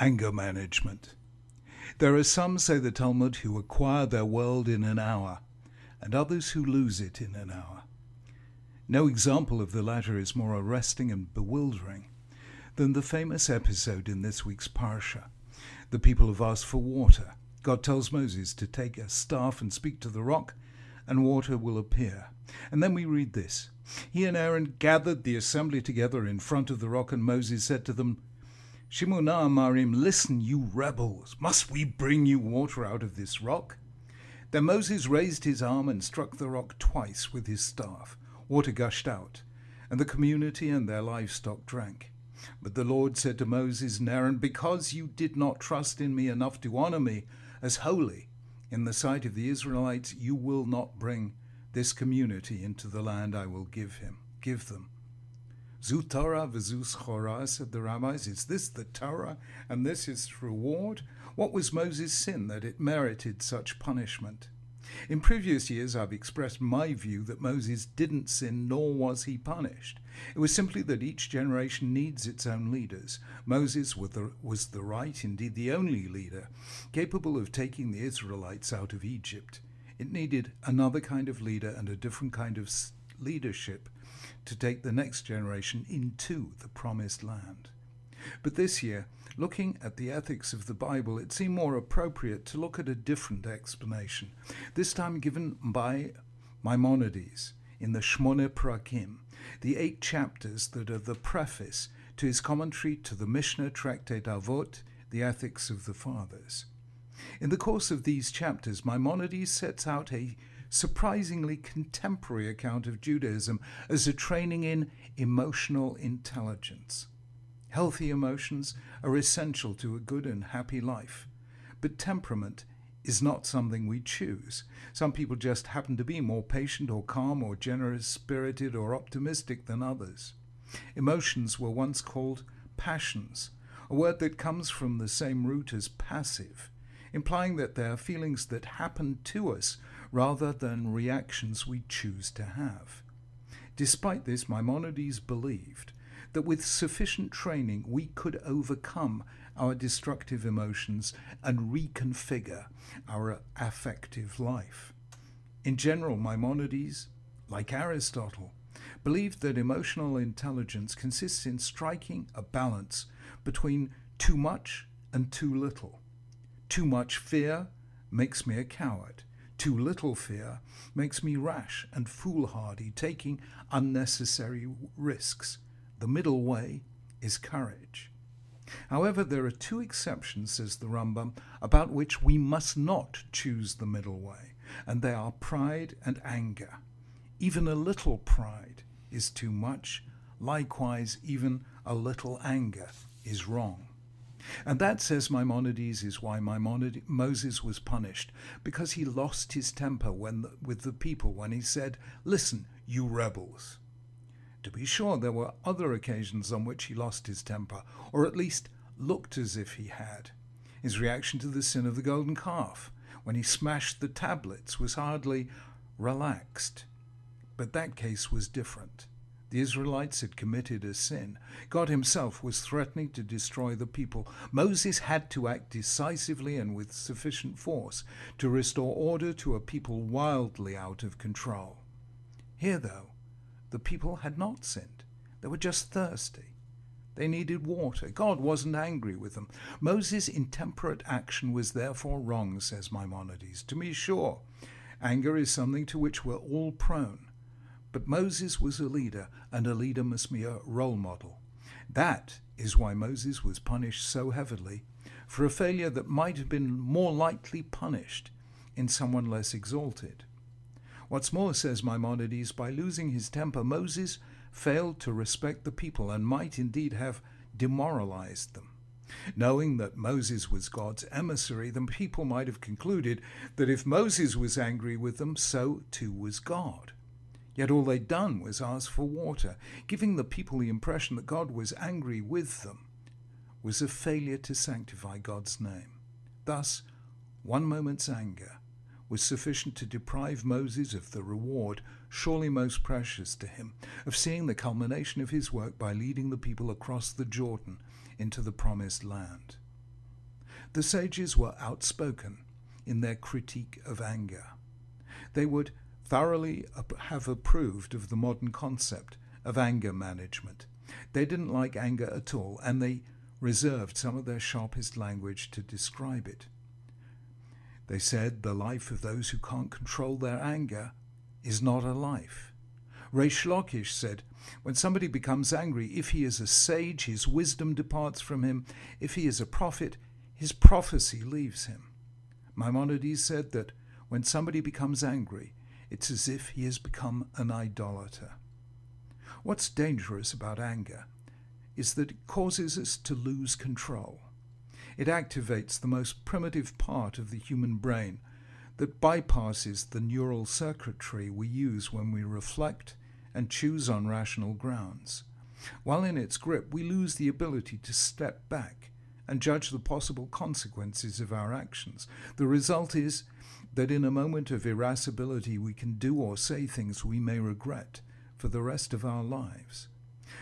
Anger management. There are some, say the Talmud, who acquire their world in an hour, and others who lose it in an hour. No example of the latter is more arresting and bewildering than the famous episode in this week's Parsha. The people have asked for water. God tells Moses to take a staff and speak to the rock, and water will appear. And then we read this He and Aaron gathered the assembly together in front of the rock, and Moses said to them, Shimu na hamorim, listen, you rebels, must we bring you water out of this rock? Then Moses raised his arm and struck the rock twice with his staff. Water gushed out, and the community and their livestock drank. But the Lord said to Moses and Aaron, Because you did not trust in me enough to honor me as holy in the sight of the Israelites, you will not bring this community into the land I will give him, give them. Zu Torah v'zu Chorah, said the rabbis. Is this the Torah and this is reward? What was Moses' sin that it merited such punishment? In previous years, I've expressed my view that Moses didn't sin, nor was he punished. It was simply that each generation needs its own leaders. Moses was the, was the right, indeed the only leader, capable of taking the Israelites out of Egypt. It needed another kind of leader and a different kind of leadership to take the next generation into the promised land. But this year, looking at the ethics of the Bible, it seemed more appropriate to look at a different explanation, this time given by Maimonides in the Shmone Prakim, the eight chapters that are the preface to his commentary to the Mishnah Tractate Avot, the Ethics of the Fathers. In the course of these chapters, Maimonides sets out a surprisingly contemporary account of Judaism as a training in emotional intelligence. Healthy emotions are essential to a good and happy life, but temperament is not something we choose. Some people just happen to be more patient or calm or generous spirited or optimistic than others. Emotions were once called passions, a word that comes from the same root as passive, implying that they are feelings that happen to us rather than reactions we choose to have. Despite this, Maimonides believed that with sufficient training we could overcome our destructive emotions and reconfigure our affective life. In general, Maimonides, like Aristotle, believed that emotional intelligence consists in striking a balance between too much and too little. Too much fear makes me a coward. Too little fear makes me rash and foolhardy, taking unnecessary risks. The middle way is courage. However, there are two exceptions, says the Rambam, about which we must not choose the middle way, and they are pride and anger. Even a little pride is too much. Likewise, even a little anger is wrong. And that, says Maimonides, is why Maimonides, Moses was punished, because he lost his temper when with the people when he said, Listen, you rebels. To be sure, there were other occasions on which he lost his temper, or at least looked as if he had. His reaction to the sin of the golden calf, when he smashed the tablets, was hardly relaxed. But that case was different. The Israelites had committed a sin. God Himself was threatening to destroy the people. Moses had to act decisively and with sufficient force to restore order to a people wildly out of control. Here, though, the people had not sinned. They were just thirsty. They needed water. God wasn't angry with them. Moses' intemperate action was therefore wrong, says Maimonides. To be sure, anger is something to which we're all prone. But Moses was a leader, and a leader must be a role model. That is why Moses was punished so heavily for a failure that might have been more lightly punished in someone less exalted. What's more, says Maimonides, by losing his temper, Moses failed to respect the people and might indeed have demoralized them. Knowing that Moses was God's emissary, the people might have concluded that if Moses was angry with them, so too was God. Yet all they'd done was ask for water, giving the people the impression that God was angry with them, was a failure to sanctify God's name. Thus, one moment's anger was sufficient to deprive Moses of the reward surely most precious to him, of seeing the culmination of his work by leading the people across the Jordan into the promised land. The sages were outspoken in their critique of anger. They would thoroughly have approved of the modern concept of anger management. They didn't like anger at all, and they reserved some of their sharpest language to describe it. They said the life of those who can't control their anger is not a life. Reish Lakish said, When somebody becomes angry, if he is a sage, his wisdom departs from him. If he is a prophet, his prophecy leaves him. Maimonides said that when somebody becomes angry, it's as if he has become an idolater. What's dangerous about anger is that it causes us to lose control. It activates the most primitive part of the human brain that bypasses the neural circuitry we use when we reflect and choose on rational grounds. While in its grip, we lose the ability to step back and judge the possible consequences of our actions. The result is that in a moment of irascibility, we can do or say things we may regret for the rest of our lives.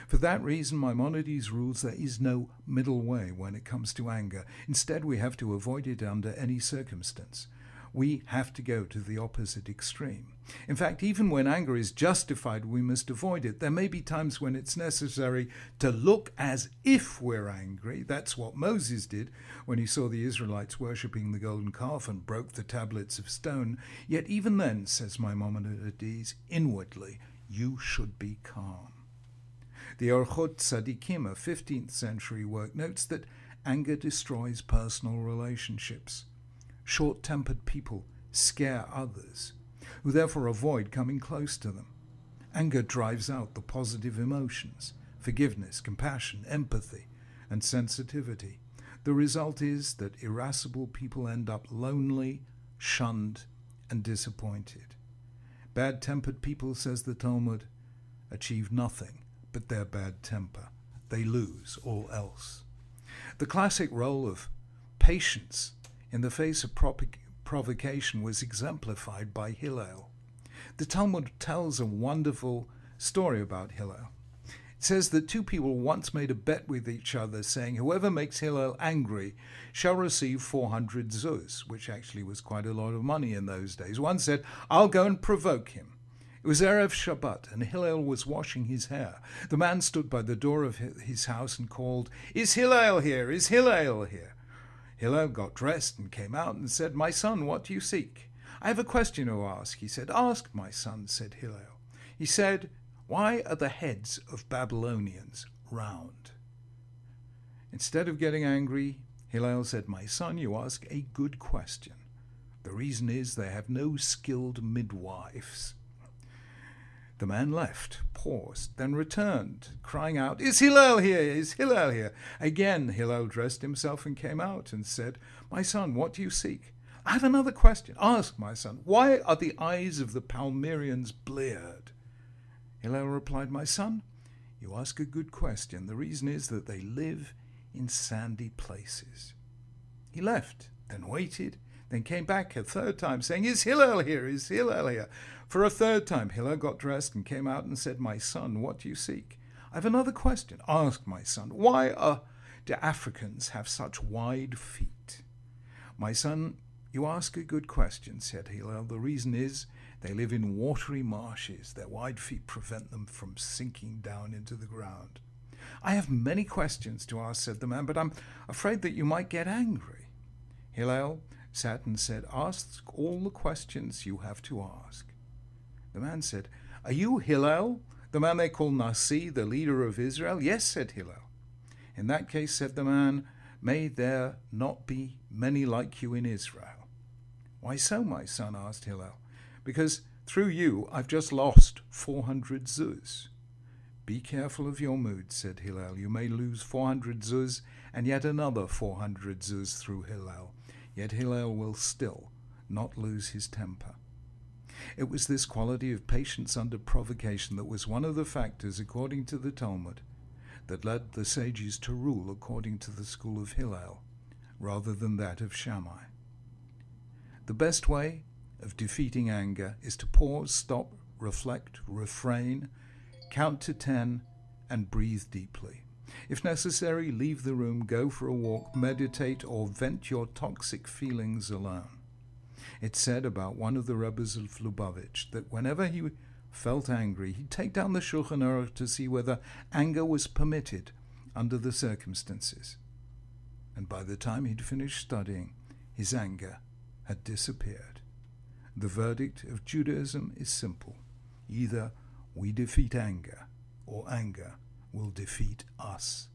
For that reason, Maimonides rules there is no middle way when it comes to anger. Instead, we have to avoid it under any circumstance. We have to go to the opposite extreme. In fact, even when anger is justified, we must avoid it. There may be times when it's necessary to look as if we're angry. That's what Moses did when he saw the Israelites worshipping the golden calf and broke the tablets of stone. Yet, even then, says Maimonides, inwardly, you should be calm. The Orchot Tzadikim, a 15th century work, notes that anger destroys personal relationships. Short tempered people scare others, who therefore avoid coming close to them. Anger drives out the positive emotions forgiveness, compassion, empathy, and sensitivity. The result is that irascible people end up lonely, shunned, and disappointed. Bad tempered people, says the Talmud, achieve nothing but their bad temper. They lose all else. The classic role of patience in the face of provocation was exemplified by Hillel. The Talmud tells a wonderful story about Hillel. It says that two people once made a bet with each other, saying, Whoever makes Hillel angry shall receive 400 zuz, which actually was quite a lot of money in those days. One said, I'll go and provoke him. It was Erev Shabbat, and Hillel was washing his hair. The man stood by the door of his house and called, Is Hillel here? Is Hillel here? Hillel got dressed and came out and said, My son, what do you seek? I have a question to ask, he said. Ask, my son, said Hillel. He said, why are the heads of Babylonians round? Instead of getting angry, Hillel said, My son, you ask a good question. The reason is they have no skilled midwives. The man left, paused, then returned, crying out, Is Hillel here? Is Hillel here? Again Hillel dressed himself and came out and said, My son, what do you seek? I have another question. Ask, my son, why are the eyes of the Palmyreans bleared? Hillel replied, My son, you ask a good question. The reason is that they live in sandy places. He left, then waited, then came back a third time, saying, Is Hillel here? Is Hillel here? For a third time, Hillel got dressed and came out and said, My son, what do you seek? I have another question. Ask, my son, why are, do Africans have such wide feet? My son, you ask a good question, said Hillel. The reason is they live in watery marshes. Their wide feet prevent them from sinking down into the ground. I have many questions to ask, said the man, but I'm afraid that you might get angry. Hillel sat and said, Ask all the questions you have to ask. The man said, Are you Hillel, the man they call Nasi, the leader of Israel? Yes, said Hillel. In that case, said the man, May there not be many like you in Israel. Why so, my son? asked Hillel because through you I've just lost 400 zuz. Be careful of your mood, said Hillel. You may lose 400 zuz and yet another 400 zuz through Hillel. Yet Hillel will still not lose his temper. It was this quality of patience under provocation that was one of the factors, according to the Talmud, that led the sages to rule according to the school of Hillel, rather than that of Shammai. The best way of defeating anger is to pause, stop, reflect, refrain, count to ten, and breathe deeply. If necessary, leave the room, go for a walk, meditate, or vent your toxic feelings alone. It's said about one of the Rebbes of Lubavitch that whenever he felt angry, he'd take down the Shulchan Aruch to see whether anger was permitted under the circumstances. And by the time he'd finished studying, his anger had disappeared. The verdict of Judaism is simple either we defeat anger, or anger will defeat us.